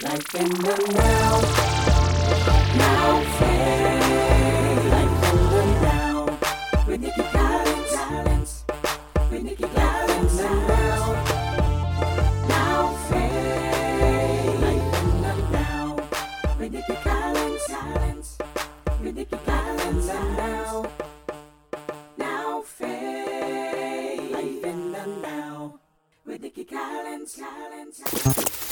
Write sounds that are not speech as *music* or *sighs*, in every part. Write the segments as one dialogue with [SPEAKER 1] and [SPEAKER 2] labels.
[SPEAKER 1] Life in the now. Now phase. Life in the now. With Nikki Collins. Collins. With Nikki Collins. Now. Now phase. Life in the now. With Nikki Collins. Collins. With Nikki Collins. Now. Now phase. Life in the now. With Nikki Collins. Collins.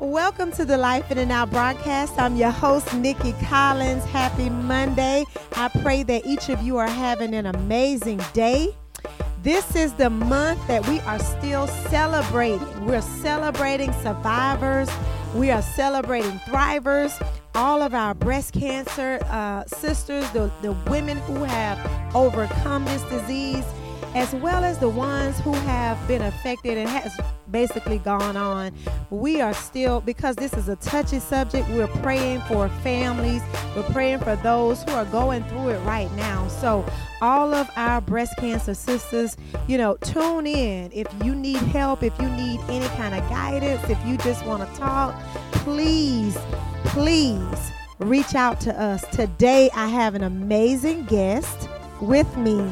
[SPEAKER 2] Welcome to the Life in the Now broadcast. I'm your host, Nikki Collins. Happy Monday. I pray that each of you are having an amazing day. This is the month that we are still celebrating. We're celebrating survivors, we are celebrating thrivers, all of our breast cancer uh, sisters, the, the women who have overcome this disease as well as the ones who have been affected and has basically gone on. We are still, because this is a touchy subject, we're praying for families. We're praying for those who are going through it right now. So, all of our breast cancer sisters, you know, tune in. If you need help, if you need any kind of guidance, if you just want to talk, please, please reach out to us. Today, I have an amazing guest with me.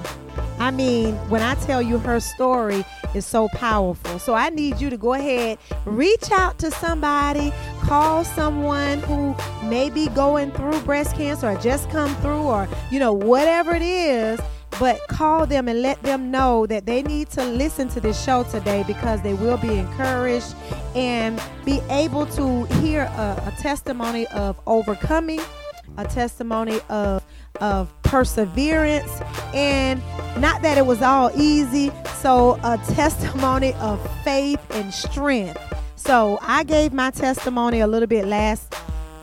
[SPEAKER 2] I mean, when I tell you her story is so powerful. So I need you to go ahead, reach out to somebody, call someone who may be going through breast cancer or just come through or, you know, whatever it is. But call them and let them know that they need to listen to this show today because they will be encouraged and be able to hear a, a testimony of overcoming, a testimony of of perseverance and not that it was all easy. So a testimony of faith and strength. So i gave my testimony a little bit last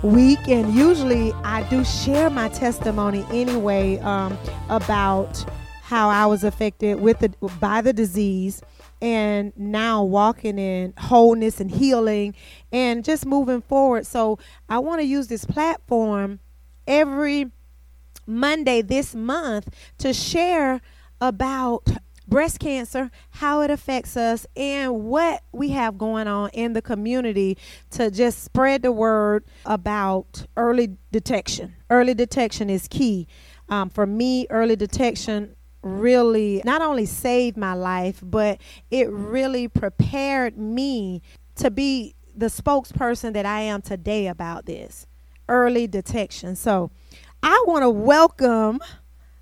[SPEAKER 2] week and usually i do share my testimony anyway um, about how i was affected with the by the disease and now walking in wholeness and healing and just moving forward. So i want to use this platform every Monday this month to share about breast cancer, how it affects us, and what we have going on in the community to just spread the word about early detection. Early detection is key. Um, for me, early detection really not only saved my life, but it really prepared me to be the spokesperson that I am today about this early detection. So, I want to welcome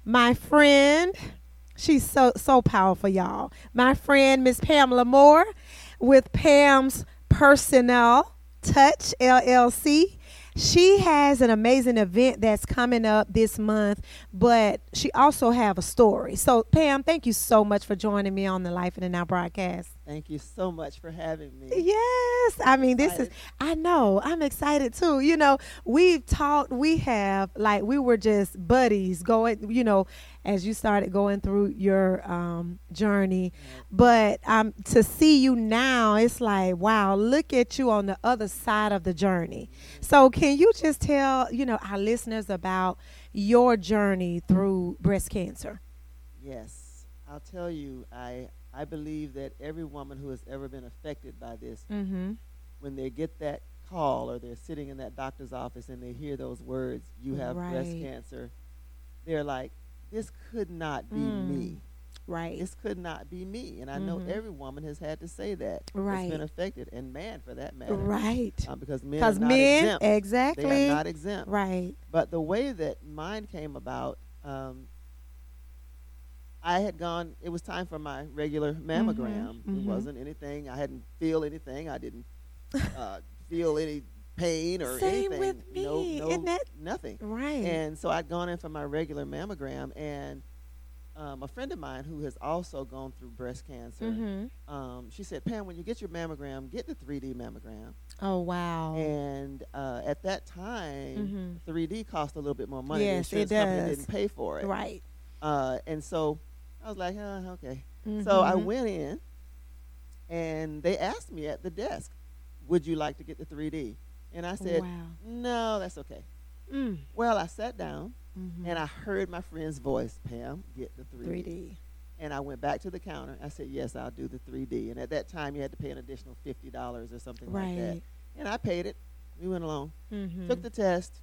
[SPEAKER 2] my friend. She's so so powerful, y'all. My friend Miss Pamela Moore with Pam's Personal Touch LLC. She has an amazing event that's coming up this month, but she also have a story. So Pam, thank you so much for joining me on the Life in the Now broadcast.
[SPEAKER 3] Thank you so much for having me.
[SPEAKER 2] Yes. I mean, this is, I know, I'm excited too. You know, we've talked, we have, like, we were just buddies going, you know, as you started going through your um, journey. But um, to see you now, it's like, wow, look at you on the other side of the journey. So, can you just tell, you know, our listeners about your journey through breast cancer?
[SPEAKER 3] Yes. I'll tell you, I I believe that every woman who has ever been affected by this,
[SPEAKER 2] Mm-hmm.
[SPEAKER 3] when they get that call or they're sitting in that doctor's office and they hear those words, you have breast cancer, they're like, this could not be
[SPEAKER 2] Mm.
[SPEAKER 3] me.
[SPEAKER 2] Right.
[SPEAKER 3] This could not be me. And I know
[SPEAKER 2] Mhm.
[SPEAKER 3] every woman has had to say that.
[SPEAKER 2] Right.
[SPEAKER 3] That's been affected, and man for that matter.
[SPEAKER 2] Right.
[SPEAKER 3] Uh, because men are not
[SPEAKER 2] men,
[SPEAKER 3] exempt.
[SPEAKER 2] exactly.
[SPEAKER 3] They are not exempt.
[SPEAKER 2] right.
[SPEAKER 3] But the way that mine came about, um, I had gone. It was time for my regular mammogram.
[SPEAKER 2] mhm.
[SPEAKER 3] It wasn't anything. I hadn't feel anything. I didn't uh, *laughs* feel any pain or
[SPEAKER 2] Same
[SPEAKER 3] anything.
[SPEAKER 2] with me.
[SPEAKER 3] no,
[SPEAKER 2] Isn't that-
[SPEAKER 3] nothing.
[SPEAKER 2] Right.
[SPEAKER 3] And so I'd gone in for my regular mammogram, and um, a friend of mine who has also gone through breast cancer,
[SPEAKER 2] mm-hmm.
[SPEAKER 3] um, she said, "Pam, when you get your mammogram, get the 3D mammogram."
[SPEAKER 2] Oh wow.
[SPEAKER 3] And uh, at that time,
[SPEAKER 2] Mhm.
[SPEAKER 3] 3D cost a little bit more money.
[SPEAKER 2] Yes,
[SPEAKER 3] the
[SPEAKER 2] it
[SPEAKER 3] insurance company
[SPEAKER 2] does.
[SPEAKER 3] didn't pay for it.
[SPEAKER 2] right.
[SPEAKER 3] Uh, and so I was like, uh, okay. So I
[SPEAKER 2] Mhm.
[SPEAKER 3] went in, and they asked me at the desk, "Would you like to get the 3D?" And I said,
[SPEAKER 2] wow.
[SPEAKER 3] "No, that's okay."
[SPEAKER 2] Mm.
[SPEAKER 3] Well, I sat down
[SPEAKER 2] Mhm.
[SPEAKER 3] and I heard my friend's voice, Pam, get the 3D.
[SPEAKER 2] 3D.
[SPEAKER 3] And I went back to the counter. I said, "Yes, I'll do the 3D." And at that time, you had to pay an additional fifty dollars or something like that. And I paid it. We went along,
[SPEAKER 2] Mm-hmm.
[SPEAKER 3] took the test.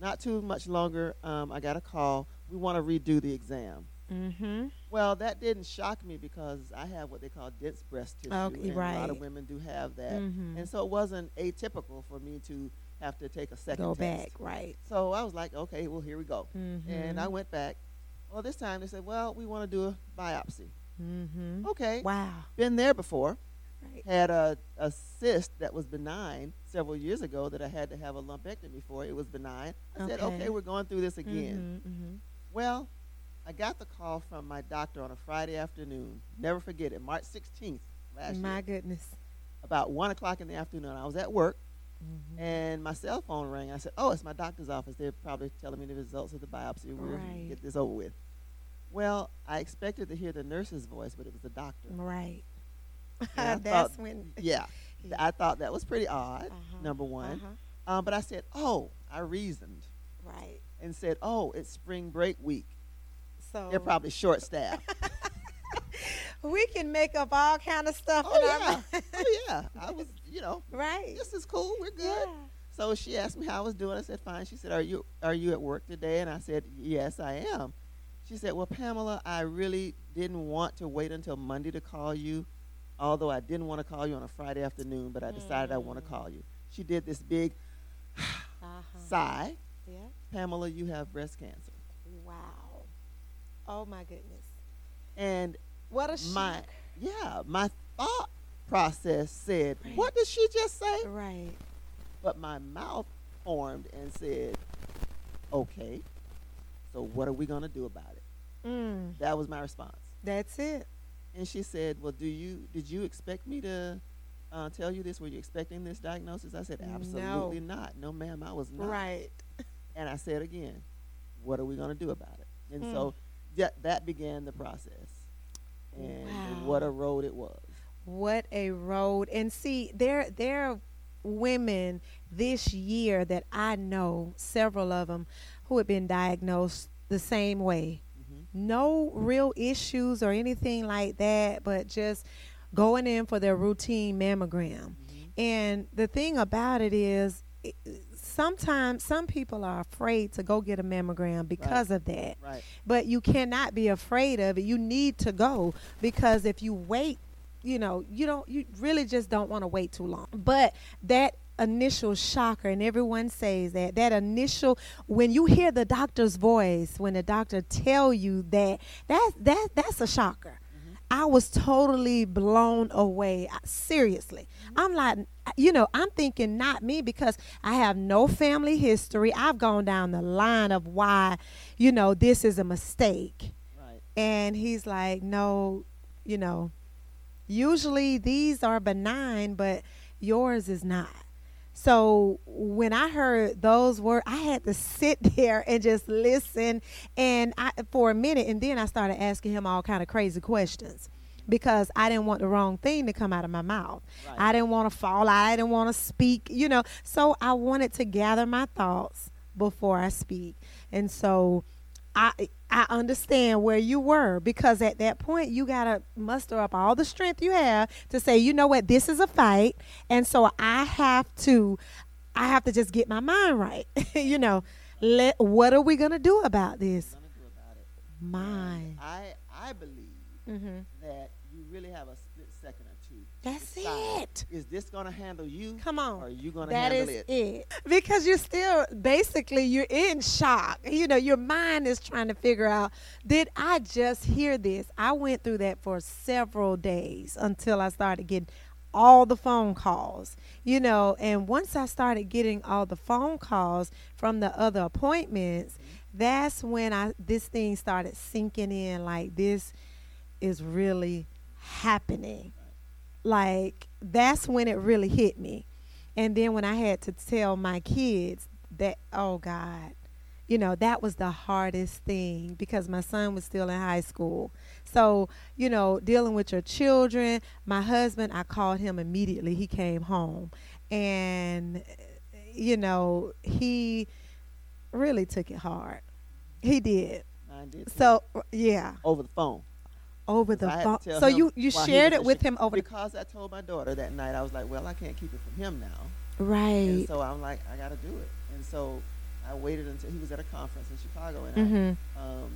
[SPEAKER 3] Not too much longer, um, I got a call. We want to redo the exam.
[SPEAKER 2] mm-hmm.
[SPEAKER 3] Well, that didn't shock me because I have what they call dense breast tissue,
[SPEAKER 2] Okay,
[SPEAKER 3] and a lot of women do have that,
[SPEAKER 2] Mhm.
[SPEAKER 3] and so it wasn't atypical for me to have to take a second
[SPEAKER 2] Go
[SPEAKER 3] test.
[SPEAKER 2] back, right.
[SPEAKER 3] So I was like, okay, well, here we go.
[SPEAKER 2] Mm-hmm.
[SPEAKER 3] And I went back. Well, this time they said, well, we want to do a biopsy.
[SPEAKER 2] Mm-hmm.
[SPEAKER 3] Okay,
[SPEAKER 2] Wow.
[SPEAKER 3] been there before.
[SPEAKER 2] Right.
[SPEAKER 3] Had a, a cyst that was benign several years ago that I had to have a lumpectomy for. It was benign. I said,
[SPEAKER 2] Okay.
[SPEAKER 3] okay, we're going through this again.
[SPEAKER 2] Mm-hmm.
[SPEAKER 3] Well, I got the call from my doctor on a Friday afternoon. Never forget it, March 16th last
[SPEAKER 2] My
[SPEAKER 3] year, My
[SPEAKER 2] goodness.
[SPEAKER 3] about one o'clock in the afternoon. I was at work,
[SPEAKER 2] Mhm.
[SPEAKER 3] and my cell phone rang. I said, "Oh, it's my doctor's office. They're probably telling me the results of the biopsy. We'll
[SPEAKER 2] Right.
[SPEAKER 3] get this over with." Well, I expected to hear the nurse's voice, but it was the doctor.
[SPEAKER 2] Right. *laughs* That's
[SPEAKER 3] thought-
[SPEAKER 2] when. *laughs*
[SPEAKER 3] Yeah,
[SPEAKER 2] Yeah.
[SPEAKER 3] I thought that was pretty odd.
[SPEAKER 2] Uh-huh,
[SPEAKER 3] Number one,
[SPEAKER 2] uh-huh.
[SPEAKER 3] um, but I said, "Oh," I reasoned
[SPEAKER 2] Right.
[SPEAKER 3] And said, "Oh, it's spring break week.
[SPEAKER 2] So
[SPEAKER 3] They're probably short staffed." *laughs*
[SPEAKER 2] we can make up all kind of stuff.
[SPEAKER 3] oh
[SPEAKER 2] in our
[SPEAKER 3] yeah,
[SPEAKER 2] mind.
[SPEAKER 3] oh yeah. I was, you know, *laughs*
[SPEAKER 2] right.
[SPEAKER 3] this is cool. We're good.
[SPEAKER 2] Yeah.
[SPEAKER 3] So she asked me how I was doing. I said, fine. She said, are you are you at work today? And I said, yes, I am. She said, well, Pamela, I really didn't want to wait until Monday to call you, although I didn't want to call you on a Friday afternoon, but I decided I want to
[SPEAKER 2] Mm.
[SPEAKER 3] call you. She did this big *sighs*
[SPEAKER 2] Uh-huh.
[SPEAKER 3] sigh.
[SPEAKER 2] Yeah.
[SPEAKER 3] Pamela, you have breast cancer.
[SPEAKER 2] Wow. Oh my goodness.
[SPEAKER 3] And
[SPEAKER 2] What a
[SPEAKER 3] my
[SPEAKER 2] shock.
[SPEAKER 3] yeah, my thought process said,
[SPEAKER 2] Right.
[SPEAKER 3] what did she just say?
[SPEAKER 2] Right.
[SPEAKER 3] But my mouth formed and said, okay, so what are we going to do about it?
[SPEAKER 2] Mm.
[SPEAKER 3] That was my response.
[SPEAKER 2] That's it.
[SPEAKER 3] And she said, well, do you did you expect me to uh, tell you this? Were you expecting this diagnosis? I said,
[SPEAKER 2] No.
[SPEAKER 3] absolutely not. No, ma'am, I was not.
[SPEAKER 2] Right.
[SPEAKER 3] And I said again, what are we going to do about it? And
[SPEAKER 2] Mm.
[SPEAKER 3] so that, that began the process. And what a road it was.
[SPEAKER 2] What a road. And see, there there are women this year that I know, several of them, who have been diagnosed the same way.
[SPEAKER 3] Mhm.
[SPEAKER 2] No real issues or anything like that, but just going in for their routine mammogram.
[SPEAKER 3] Mhm.
[SPEAKER 2] And the thing about it is, it- sometimes some people are afraid to go get a mammogram because of that.
[SPEAKER 3] Right.
[SPEAKER 2] But you cannot be afraid of it. You need to go because if you wait, you know, you don't you really just don't want to wait too long. But that initial shocker and everyone says that that initial when you hear the doctor's voice when the doctor tell you that that that that's a shocker mm-hmm. I was totally blown away. I- Seriously. I'm like, you know, I'm thinking not me because I have no family history. I've gone down the line of why, you know, this is a mistake.
[SPEAKER 3] Right.
[SPEAKER 2] And he's like, no, you know, usually these are benign, but yours is not. So when I heard those words, I had to *laughs* sit there and just listen, and I for a minute, and then I started asking him all kind of crazy questions because I didn't want the wrong thing to come out of my mouth.
[SPEAKER 3] Right.
[SPEAKER 2] I didn't want to fall. I didn't want to speak. You know, so I wanted to gather my thoughts before I speak, and so I I understand where you were because at that point you gotta muster up all the strength you have to say, you know what, this is a fight, and so I have to, I have to just get my mind right. *laughs* you know, let what are we gonna do about this?
[SPEAKER 3] Gonna do about it.
[SPEAKER 2] Mind.
[SPEAKER 3] I I believe
[SPEAKER 2] Mm-hmm.
[SPEAKER 3] that really have a split second or two. to
[SPEAKER 2] That's it.
[SPEAKER 3] Is this gonna handle you?
[SPEAKER 2] Come on.
[SPEAKER 3] Are you gonna
[SPEAKER 2] That
[SPEAKER 3] handle
[SPEAKER 2] is
[SPEAKER 3] it?
[SPEAKER 2] it. Because you're still basically you're in shock. You know, your mind is trying to figure out, did I just hear this? I went through that for several days until I started getting all the phone calls. You know, and once I started getting all the phone calls from the other appointments, mm-hmm. that's when I this thing started sinking in like this is really happening. Like that's when it really hit me. And then when i had to tell my kids that oh god you know that was the hardest thing because my son was still in high school. So you know dealing with your children my husband i called him immediately. He came home. And you know he really took it hard. He did.
[SPEAKER 3] I did.
[SPEAKER 2] So yeah,
[SPEAKER 3] over the phone.
[SPEAKER 2] Over the phone. So you you shared it with him over the
[SPEAKER 3] because I told my daughter that night. I was like, well, I can't keep it from him now.
[SPEAKER 2] right.
[SPEAKER 3] And so I'm like, I got to do it. And so I waited until he was at a conference in Chicago, and
[SPEAKER 2] Mhm.
[SPEAKER 3] I, um,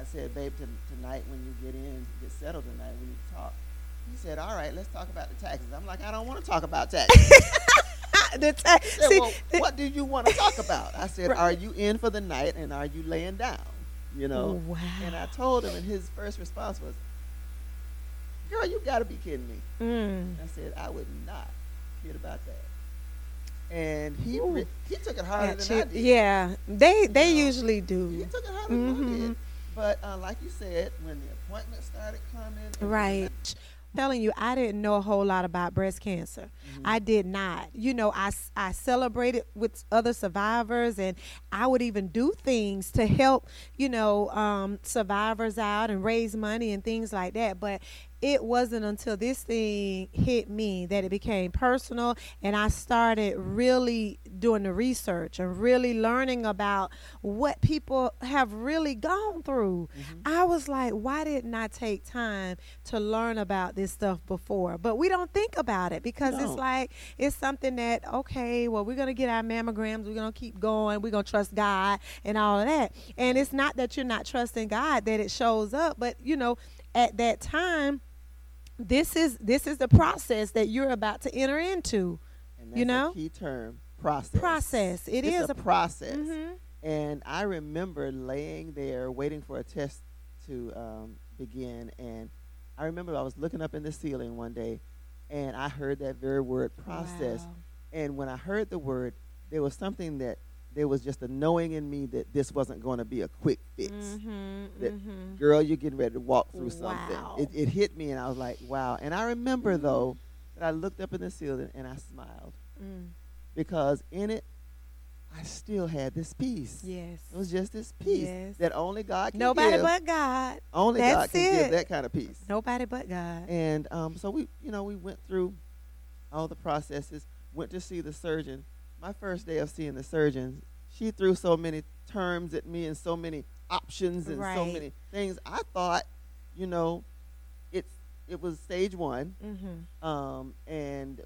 [SPEAKER 3] I said, babe, t- tonight when you get in, get settled tonight, we need to talk. He said, all right, let's talk about the taxes. I'm like, I don't want to talk about *laughs* taxes.
[SPEAKER 2] the ta-
[SPEAKER 3] said,
[SPEAKER 2] see,
[SPEAKER 3] well, what do you want to talk about? I said, *laughs*
[SPEAKER 2] Right.
[SPEAKER 3] are you in for the night and are you laying down? You know?
[SPEAKER 2] wow.
[SPEAKER 3] And I told him, and his first response was, girl, you got to be kidding me.
[SPEAKER 2] Mm.
[SPEAKER 3] I said, I would not kid about that. And he re- he took it harder than I did.
[SPEAKER 2] yeah, they they
[SPEAKER 3] know,
[SPEAKER 2] usually
[SPEAKER 3] He
[SPEAKER 2] do.
[SPEAKER 3] took it harder than I did. But uh, like you said, when the appointment started coming,
[SPEAKER 2] Right. Telling you, I didn't know a whole lot about breast cancer.
[SPEAKER 3] Mhm.
[SPEAKER 2] I did not. You know, I, I celebrated with other survivors, and I would even do things to help, you know, um, survivors out and raise money and things like that. But it wasn't until this thing hit me that it became personal, and I started really doing the research and really learning about what people have really gone through.
[SPEAKER 3] Mhm.
[SPEAKER 2] I was like, why didn't I take time to learn about this stuff before? But we don't think about it because it's like it's something that okay, well, we're gonna get our mammograms, we're gonna keep going, we're gonna trust God and all of that. And it's not that you're not trusting God that it shows up, but you know, at that time, this is this is the process that you're about to enter into.
[SPEAKER 3] And that's
[SPEAKER 2] you know?
[SPEAKER 3] a key term process.
[SPEAKER 2] Process. It
[SPEAKER 3] it's
[SPEAKER 2] is
[SPEAKER 3] a,
[SPEAKER 2] a
[SPEAKER 3] process.
[SPEAKER 2] Mhm.
[SPEAKER 3] And I remember laying there waiting for a test to um, begin. And I remember I was looking up in the ceiling one day and I heard that very word process.
[SPEAKER 2] Wow.
[SPEAKER 3] And when I heard the word, there was something that there was just a knowing in me that this wasn't going to be a quick fix.
[SPEAKER 2] Mhm,
[SPEAKER 3] that
[SPEAKER 2] mhm.
[SPEAKER 3] Girl, you're getting ready to walk through something. It, it hit me, and I was like, wow. And I remember, though, that I looked up in the ceiling and I smiled
[SPEAKER 2] Mm.
[SPEAKER 3] because in it, I still had this peace.
[SPEAKER 2] Yes.
[SPEAKER 3] It was just this peace
[SPEAKER 2] Yes.
[SPEAKER 3] that only God can
[SPEAKER 2] Nobody
[SPEAKER 3] give.
[SPEAKER 2] Nobody but God.
[SPEAKER 3] only God can
[SPEAKER 2] it.
[SPEAKER 3] give that kind of peace.
[SPEAKER 2] Nobody but God.
[SPEAKER 3] And um, so we, you know, we went through all the processes. Went to see the surgeon. My first day of seeing the surgeon, she threw so many terms at me and so many options and so many things. I thought, you know, it's it was stage one,
[SPEAKER 2] Mm-hmm.
[SPEAKER 3] um, and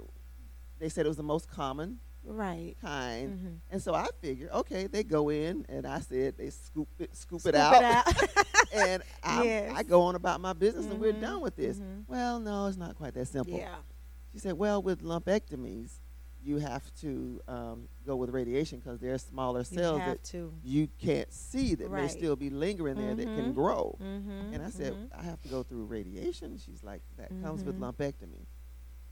[SPEAKER 3] they said it was the most common
[SPEAKER 2] Right.
[SPEAKER 3] kind.
[SPEAKER 2] Mm-hmm.
[SPEAKER 3] And so I figured, okay, they go in, and I said they scoop it, scoop,
[SPEAKER 2] Scoop
[SPEAKER 3] it out,
[SPEAKER 2] it out. *laughs*
[SPEAKER 3] and I,
[SPEAKER 2] Yes.
[SPEAKER 3] I go on about my business, and we're
[SPEAKER 2] Mhm,
[SPEAKER 3] done with this.
[SPEAKER 2] mhm.
[SPEAKER 3] Well, no, it's not quite that simple.
[SPEAKER 2] yeah.
[SPEAKER 3] She said, well, with lumpectomies, you have to um, go with radiation because there are smaller cells that
[SPEAKER 2] to.
[SPEAKER 3] you can't see that may still be lingering there that can
[SPEAKER 2] Mhm.
[SPEAKER 3] grow.
[SPEAKER 2] Mm-hmm.
[SPEAKER 3] And I said, I have to go through radiation. She's like, that comes with
[SPEAKER 2] Mhm.
[SPEAKER 3] lumpectomy.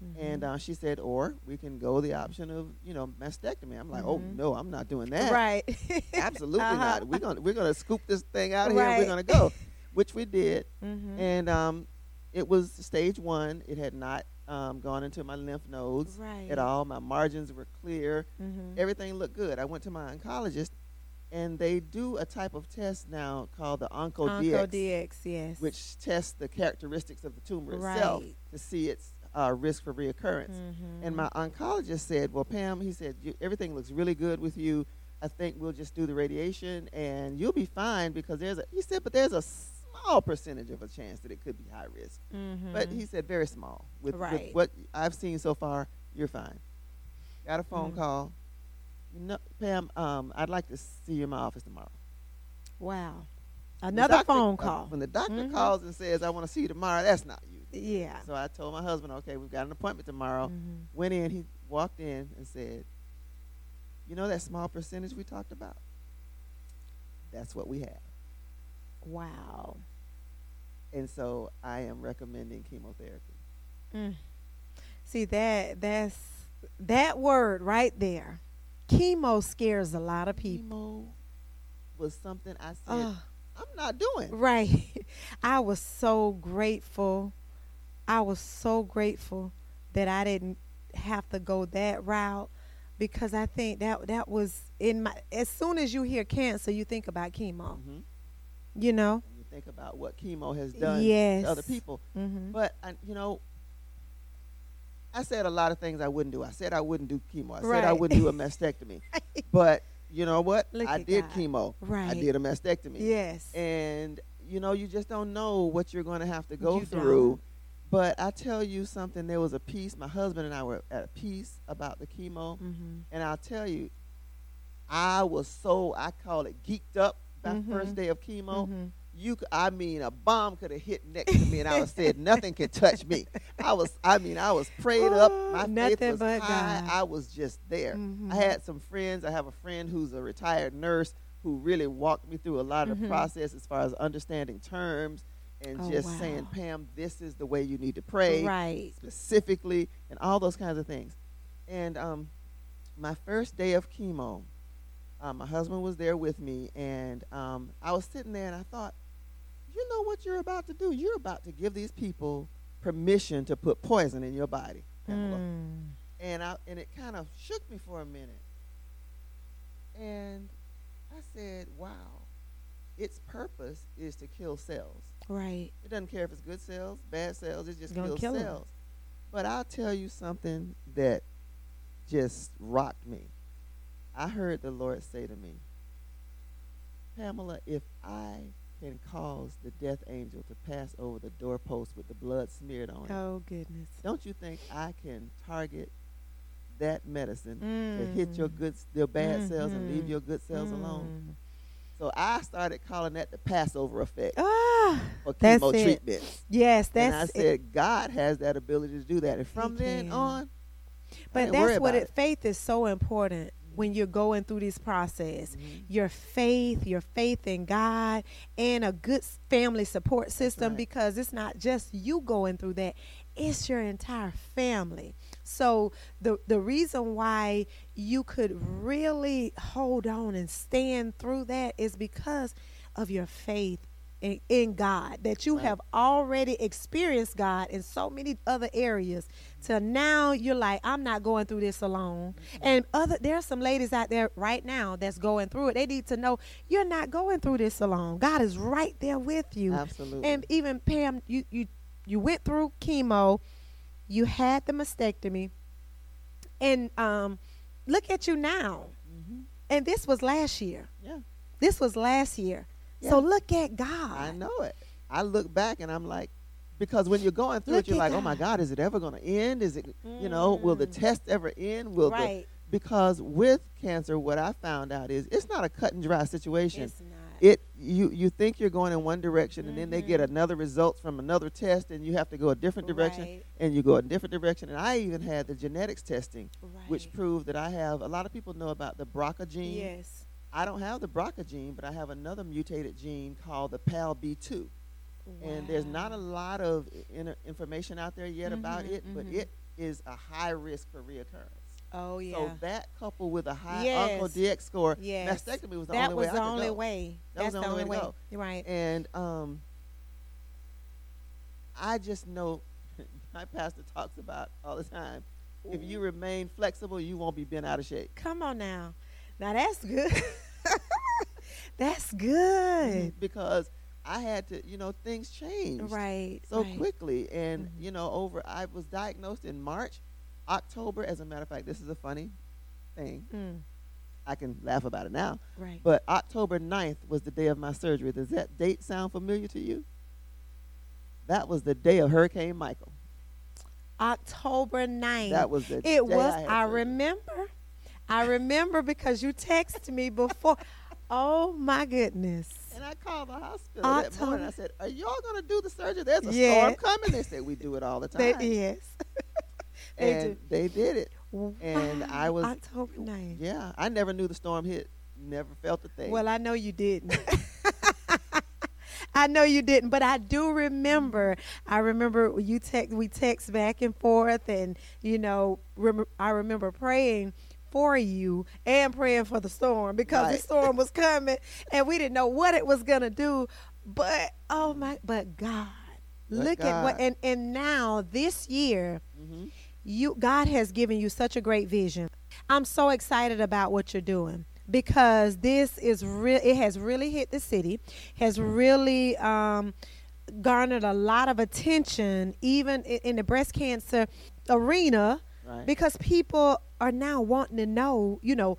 [SPEAKER 2] mm-hmm.
[SPEAKER 3] And uh, she said, or we can go the option of, you know, mastectomy. I'm like, oh no, I'm not doing that.
[SPEAKER 2] right. *laughs*
[SPEAKER 3] Absolutely
[SPEAKER 2] Uh-huh.
[SPEAKER 3] not. We're gonna we're gonna scoop this thing out of here. and We're gonna go, which we did. *laughs*
[SPEAKER 2] Mm-hmm.
[SPEAKER 3] And um, it was stage one. It had not um, gone into my lymph nodes
[SPEAKER 2] right.
[SPEAKER 3] at all. My margins were clear.
[SPEAKER 2] Mm-hmm.
[SPEAKER 3] Everything looked good. I went to my oncologist, and they do a type of test now called the OncoDX,
[SPEAKER 2] OncoDX, yes.
[SPEAKER 3] which tests the characteristics of the tumor itself to see its uh, risk for reoccurrence.
[SPEAKER 2] Mhm.
[SPEAKER 3] And my oncologist said, "Well, Pam, he said you, everything looks really good with you. I think we'll just do the radiation, and you'll be fine because there's a." He said, "But there's a small percentage of a chance that it could be high risk."
[SPEAKER 2] Mhm.
[SPEAKER 3] But he said very small. With, with what I've seen so far, you're fine. Got a phone
[SPEAKER 2] Mm.
[SPEAKER 3] call. You know, Pam, um, I'd like to see you in my office tomorrow.
[SPEAKER 2] wow. Another
[SPEAKER 3] doctor-
[SPEAKER 2] phone
[SPEAKER 3] uh,
[SPEAKER 2] call.
[SPEAKER 3] when the doctor
[SPEAKER 2] Mhm.
[SPEAKER 3] calls and says, "I want to see you tomorrow," that's not you.
[SPEAKER 2] yeah.
[SPEAKER 3] So I told my husband, "Okay, we've got an appointment tomorrow."
[SPEAKER 2] Mhm.
[SPEAKER 3] Went in. He walked in and said, "You know that small percentage we talked about? That's what we have."
[SPEAKER 2] Wow.
[SPEAKER 3] And so I am recommending chemotherapy.
[SPEAKER 2] Mm. See that that's that word right there. Chemo scares a lot of people.
[SPEAKER 3] Chemo was something I said
[SPEAKER 2] Oh,
[SPEAKER 3] I'm not doing.
[SPEAKER 2] right. *laughs* I was so grateful. I was so grateful that I didn't have to go that route because I think that that was in my as soon as you hear cancer you think about chemo.
[SPEAKER 3] hmm
[SPEAKER 2] You know?
[SPEAKER 3] Think about what chemo has done
[SPEAKER 2] Yes.
[SPEAKER 3] to other people.
[SPEAKER 2] Mhm.
[SPEAKER 3] But I, you know, I said a lot of things I wouldn't do. I said I wouldn't do chemo. I said I wouldn't do a mastectomy. *laughs* but you know what?
[SPEAKER 2] Look
[SPEAKER 3] I did
[SPEAKER 2] God.
[SPEAKER 3] chemo. I did a mastectomy.
[SPEAKER 2] Yes.
[SPEAKER 3] And you know, you just don't know what you're going to have to go
[SPEAKER 2] You
[SPEAKER 3] through.
[SPEAKER 2] don't.
[SPEAKER 3] But I tell you something, there was a peace. My husband and I were at a peace about the chemo.
[SPEAKER 2] mm-hmm.
[SPEAKER 3] And I'll tell you, I was so, I call it geeked up that
[SPEAKER 2] Mhm.
[SPEAKER 3] first day of chemo.
[SPEAKER 2] Mhm.
[SPEAKER 3] You, I mean, a bomb could have hit next to me, and I was said *laughs* nothing could touch me. I was, I mean, I was prayed up. My
[SPEAKER 2] nothing
[SPEAKER 3] faith was
[SPEAKER 2] but
[SPEAKER 3] high.
[SPEAKER 2] God.
[SPEAKER 3] I was just there.
[SPEAKER 2] Mhm.
[SPEAKER 3] I had some friends. I have a friend who's a retired nurse who really walked me through a lot of
[SPEAKER 2] Mhm.
[SPEAKER 3] the process as far as understanding terms and
[SPEAKER 2] Oh,
[SPEAKER 3] just saying. Pam, this is the way you need to pray
[SPEAKER 2] Right.
[SPEAKER 3] specifically and all those kinds of things. And um, my first day of chemo, uh, my husband was there with me, and um, I was sitting there and I thought, you know what you're about to do? You're about to give these people permission to put poison in your body. Pamela."
[SPEAKER 2] Mm.
[SPEAKER 3] And I and it kind of shook me for a minute. And I said, wow, its purpose is to kill cells.
[SPEAKER 2] Right.
[SPEAKER 3] It doesn't care if it's good cells, bad cells, it just
[SPEAKER 2] Gonna
[SPEAKER 3] kills
[SPEAKER 2] kill
[SPEAKER 3] cells. But I'll tell you something that just rocked me. I heard the Lord say to me, Pamela, if I can cause the death angel to pass over the doorpost with the blood smeared on it,
[SPEAKER 2] Oh goodness.
[SPEAKER 3] don't you think I can target that medicine to hit your
[SPEAKER 2] Mm.
[SPEAKER 3] good, your bad cells and leave
[SPEAKER 2] Mhm.
[SPEAKER 3] your good cells alone?
[SPEAKER 2] Mm.
[SPEAKER 3] So I started calling that the Passover effect
[SPEAKER 2] Ah,
[SPEAKER 3] for chemo
[SPEAKER 2] it.
[SPEAKER 3] treatments.
[SPEAKER 2] yes,
[SPEAKER 3] and I
[SPEAKER 2] that's it.
[SPEAKER 3] said, God has that ability to do that. And from
[SPEAKER 2] He
[SPEAKER 3] then on,
[SPEAKER 2] But that's what
[SPEAKER 3] about
[SPEAKER 2] it, faith is so important when you're going through this process.
[SPEAKER 3] Mhm.
[SPEAKER 2] Your faith, your faith in God, and a good family support system
[SPEAKER 3] right.
[SPEAKER 2] because it's not just you going through that, it's your entire family. So the the reason why you could really hold on and stand through that is because of your faith in, in God that you
[SPEAKER 3] Right.
[SPEAKER 2] have already experienced God in so many other areas. So now you're like, I'm not going through this alone.
[SPEAKER 3] Mm-hmm.
[SPEAKER 2] And other there are some ladies out there right now that's going through it. They need to know you're not going through this alone. God is right there with you.
[SPEAKER 3] Absolutely.
[SPEAKER 2] And even Pam, you you you went through chemo, you had the mastectomy, and um, look at you now.
[SPEAKER 3] Mhm.
[SPEAKER 2] And this was last year.
[SPEAKER 3] Yeah,
[SPEAKER 2] This was last year. So look at God.
[SPEAKER 3] I know it. I look back and I'm like, because when you're going through
[SPEAKER 2] Look
[SPEAKER 3] it, you're like, oh my
[SPEAKER 2] God.
[SPEAKER 3] God, is it ever going to end? Is it, you know, will the
[SPEAKER 2] Mm.
[SPEAKER 3] test ever end? Will the,
[SPEAKER 2] right.
[SPEAKER 3] because with cancer, what I found out is it's not a cut and dry situation.
[SPEAKER 2] It's not.
[SPEAKER 3] it you you think you're going in one direction and then they get
[SPEAKER 2] Mhm.
[SPEAKER 3] another result from another test and you have to go a different direction
[SPEAKER 2] Right.
[SPEAKER 3] and you go a different direction and I even had the genetics testing which proved that I have a lot of people know about the BRCA gene.
[SPEAKER 2] Yes.
[SPEAKER 3] I don't have the BRCA gene, but I have another mutated gene called the PAL-B2. And there's not a lot of i- inter- information out there yet about
[SPEAKER 2] Mhm,
[SPEAKER 3] it, but
[SPEAKER 2] mhm.
[SPEAKER 3] it is a high risk for reoccurrence.
[SPEAKER 2] Oh yeah.
[SPEAKER 3] So that coupled with a high
[SPEAKER 2] Yes.
[SPEAKER 3] OncoDX score,
[SPEAKER 2] Yes.
[SPEAKER 3] mastectomy was the
[SPEAKER 2] that
[SPEAKER 3] only
[SPEAKER 2] was
[SPEAKER 3] way
[SPEAKER 2] the only way.
[SPEAKER 3] That was
[SPEAKER 2] That's
[SPEAKER 3] the only way to go.
[SPEAKER 2] Right.
[SPEAKER 3] And um, I just know *laughs* my pastor talks about all the time. If you remain flexible, you won't be bent out of shape.
[SPEAKER 2] Come on now. Now that's good. *laughs* *laughs* that's good.
[SPEAKER 3] Because I had to, you know, things changed
[SPEAKER 2] Right.
[SPEAKER 3] so
[SPEAKER 2] right.
[SPEAKER 3] quickly. And,
[SPEAKER 2] Mhm.
[SPEAKER 3] you know, over, I was diagnosed in March, October. As a matter of fact, this is a funny thing.
[SPEAKER 2] Mm,
[SPEAKER 3] I can laugh about it now.
[SPEAKER 2] right.
[SPEAKER 3] But October 9th was the day of my surgery. Does that date sound familiar to you? That was the day of Hurricane Michael.
[SPEAKER 2] October 9th.
[SPEAKER 3] That was the day
[SPEAKER 2] It was.
[SPEAKER 3] I,
[SPEAKER 2] I, remember. I remember because you texted me before. Oh my goodness.
[SPEAKER 3] And I called the hospital I that morning. I said, "Are y'all going to do the surgery? There's a
[SPEAKER 2] Yeah.
[SPEAKER 3] storm coming." They said, "We do it all the *laughs* time."
[SPEAKER 2] They, yes. *laughs* they
[SPEAKER 3] and
[SPEAKER 2] do.
[SPEAKER 3] they did it. And I was-
[SPEAKER 2] October 9th.
[SPEAKER 3] Yeah, I never knew the storm hit. Never felt a thing.
[SPEAKER 2] Well, I know you didn't. *laughs* I know you didn't, but I do remember. I remember you text. We text back and forth, and you know, rem- I remember praying for you and praying for the storm because the storm was coming, and we didn't know what it was gonna do. But oh my! But God,
[SPEAKER 3] But
[SPEAKER 2] look at what and and now this year
[SPEAKER 3] hmm
[SPEAKER 2] you God has given you such a great vision. I'm so excited about what you're doing because this is real it has really hit the city, has really um garnered a lot of attention even in, in the breast cancer arena
[SPEAKER 3] Right.
[SPEAKER 2] because people are now wanting to know, you know,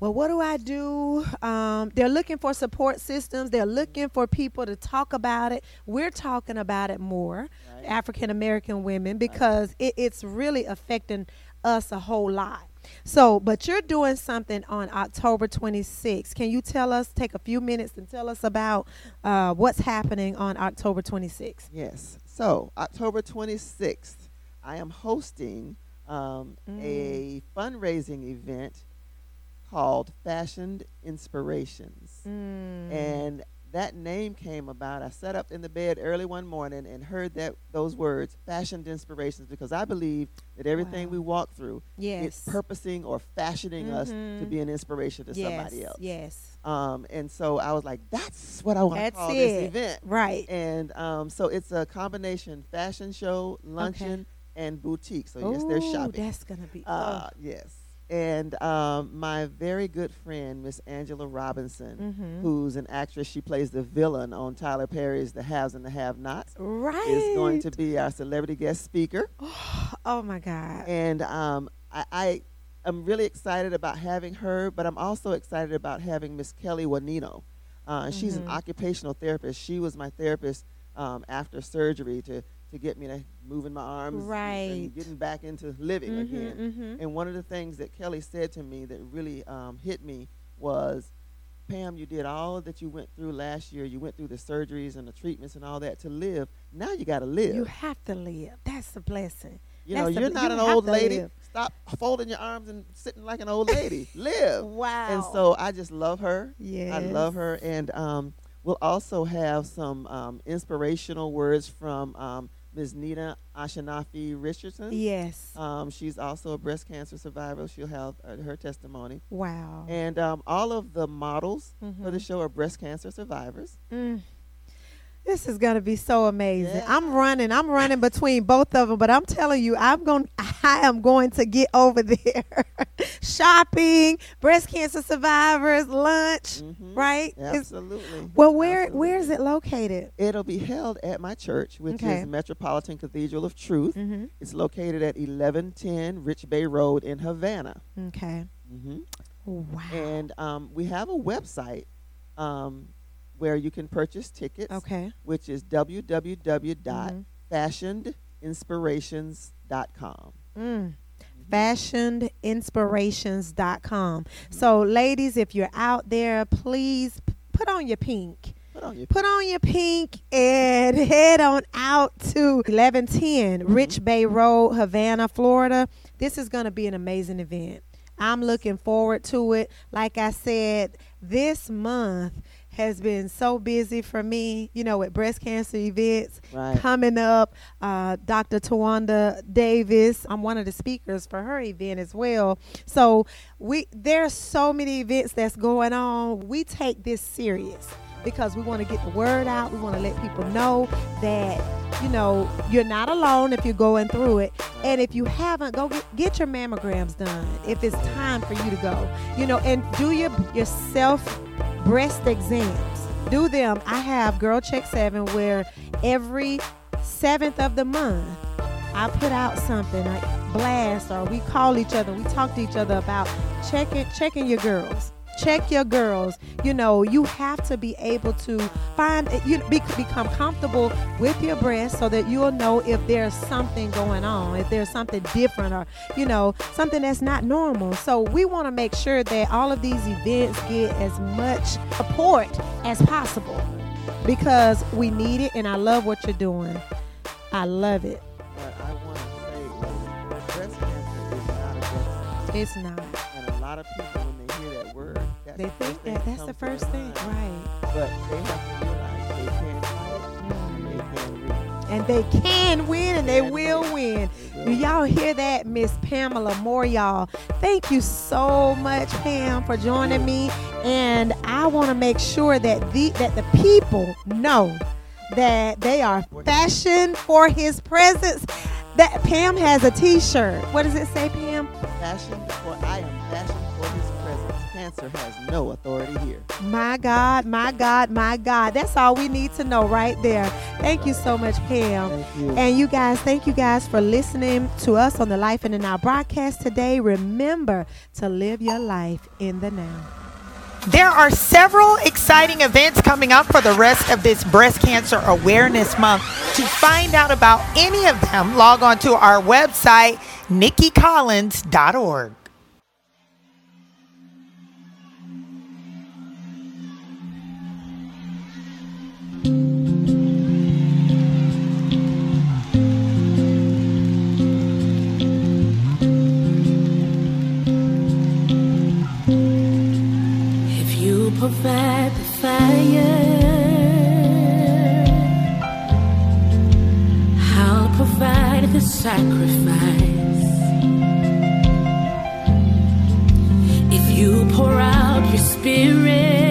[SPEAKER 2] well, what do I do? Um, they're looking for support systems. They're looking for people to talk about it. We're talking about it more,
[SPEAKER 3] Right.
[SPEAKER 2] African American women, because it, it's really affecting us a whole lot. So, but you're doing something on October 26th. Can you tell us, take a few minutes and tell us about uh, what's happening on October 26th?
[SPEAKER 3] Yes. So October 26th, I am hosting um,
[SPEAKER 2] Mm.
[SPEAKER 3] a fundraising event called Fashioned Inspirations.
[SPEAKER 2] Mm.
[SPEAKER 3] And that name came about. I sat up in the bed early one morning and heard that those words, fashioned inspirations, because I believe that everything
[SPEAKER 2] Wow.
[SPEAKER 3] we walk through,
[SPEAKER 2] yes.
[SPEAKER 3] it's purposing or fashioning us to be an inspiration to
[SPEAKER 2] yes.
[SPEAKER 3] somebody else.
[SPEAKER 2] Yes.
[SPEAKER 3] Um, and so I was like, that's what I want to call
[SPEAKER 2] it.
[SPEAKER 3] this event.
[SPEAKER 2] Right.
[SPEAKER 3] And um, so it's a combination fashion show, luncheon, and boutique. So yes,
[SPEAKER 2] they're
[SPEAKER 3] shopping.
[SPEAKER 2] That's gonna be.
[SPEAKER 3] Uh, yes. And um, my very good friend, Miss Angela Robinson,
[SPEAKER 2] Mhm.
[SPEAKER 3] who's an actress, she plays the villain on Tyler Perry's The Haves and the Have-Nots,
[SPEAKER 2] right.
[SPEAKER 3] is going to be our celebrity guest speaker. *gasps*
[SPEAKER 2] Oh my God.
[SPEAKER 3] And um, I, I am really excited about having her, but I'm also excited about having Miss Kelly Wanino. Uh, She's an
[SPEAKER 2] Mhm.
[SPEAKER 3] occupational therapist. She was my therapist um, after surgery to, to get me to moving my arms and-
[SPEAKER 2] Right.
[SPEAKER 3] and getting back into living
[SPEAKER 2] Mhm,
[SPEAKER 3] again.
[SPEAKER 2] mhm.
[SPEAKER 3] And one of the things that Kelly said to me that really um, hit me was, Pam, you did all that you went through last year. You went through the surgeries and the treatments and all that to live. Now you got to live.
[SPEAKER 2] You have to live. That's a blessing.
[SPEAKER 3] You know,
[SPEAKER 2] That's the-
[SPEAKER 3] you're not
[SPEAKER 2] you
[SPEAKER 3] an old lady.
[SPEAKER 2] live.
[SPEAKER 3] Stop folding your arms and sitting like an old lady. *laughs* Live.
[SPEAKER 2] Wow.
[SPEAKER 3] And so I just love her.
[SPEAKER 2] yes.
[SPEAKER 3] I love her. And um, we'll also have some um, inspirational words from um, Ms. Nina Ashanafi Richardson.
[SPEAKER 2] Yes.
[SPEAKER 3] Um, she's also a breast cancer survivor. She'll have uh, her testimony.
[SPEAKER 2] wow.
[SPEAKER 3] And um, all of the models for the
[SPEAKER 2] Mhm.
[SPEAKER 3] show are breast cancer survivors.
[SPEAKER 2] Mm. This is gonna be so amazing.
[SPEAKER 3] Yeah.
[SPEAKER 2] I'm running. I'm running between both of them, but I'm telling you, I'm going. I am going to get over there. *laughs* Shopping, breast cancer survivors, lunch.
[SPEAKER 3] Mhm.
[SPEAKER 2] Right? It's-
[SPEAKER 3] Absolutely.
[SPEAKER 2] well, where
[SPEAKER 3] Absolutely.
[SPEAKER 2] where is it located?
[SPEAKER 3] It'll be held at my church, which
[SPEAKER 2] Okay.
[SPEAKER 3] is Metropolitan Cathedral of Truth.
[SPEAKER 2] Mm-hmm.
[SPEAKER 3] It's located at 1110 Rich Bay Road in Havana.
[SPEAKER 2] Okay.
[SPEAKER 3] hmm
[SPEAKER 2] Wow.
[SPEAKER 3] And um, we have a website um, where you can purchase tickets,
[SPEAKER 2] okay.
[SPEAKER 3] which is
[SPEAKER 2] Mhm.
[SPEAKER 3] www.fashionedinspirations.com.
[SPEAKER 2] Mm. fashionedinspirations.com. So, ladies, if you're out there, please p- put on your pink.
[SPEAKER 3] Put on your
[SPEAKER 2] Put on your pink and *laughs* head on out to 1110 Rich Bay Road, Havana, Florida. This is going to be an amazing event. I'm looking forward to it. Like I said, this month has been so busy for me, you know, with breast cancer events
[SPEAKER 3] right.
[SPEAKER 2] coming up. Uh, Dr. Tawanda Davis, I'm one of the speakers for her event as well. So we there's so many events that's going on. We take this serious because we want to get the word out. We want to let people know that you know you're not alone if you're going through it. And if you haven't, go get, get your mammograms done if it's time for you to go. You know, and do your your self breast exams. Do them. I have Girl Check 7 where every 7th of the month I put out something like blast or we call each other, we talk to each other about checking checking your girls. Check your girls. You know, you have to be able to find you be, become comfortable with your breast so that you'll know if there's something going on, if there's something different or you know, something that's not normal. So we want to make sure that all of these events get as much support as possible because we need it and I love what you're doing. I love it.
[SPEAKER 3] But I want to say is breast cancer is not a death
[SPEAKER 2] It's not.
[SPEAKER 3] And a lot of people, when they hear that word, that's
[SPEAKER 2] They think that that's the first thing, right?
[SPEAKER 3] But they have to realize they can fight and they can win.
[SPEAKER 2] And they can win and they will
[SPEAKER 3] win.
[SPEAKER 2] win.
[SPEAKER 3] They
[SPEAKER 2] Do y'all hear that, Miss Pamela Moore, y'all? Thank you so much, Pam, for joining me. And I want to make sure that the that the people know that they are fashioned for his presence. That Pam has a T-shirt. What does it say, Pam?
[SPEAKER 3] Fashioned for I am fashioned for his presence. Cancer has no authority here.
[SPEAKER 2] My God, my God, my God. That's all we need to know right there. Thank you so much, Pam.
[SPEAKER 3] Thank you.
[SPEAKER 2] And you guys, thank you guys for listening to us on the Life in the Now broadcast today. Remember to live your life in the now.
[SPEAKER 4] There are several exciting events coming up for the rest of this Breast Cancer Awareness Month. To find out about any of them, log on to our website, nikkicollins.org.
[SPEAKER 1] provide the fire, I'll provide the sacrifice. If you pour out your spirit,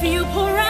[SPEAKER 1] If you pour out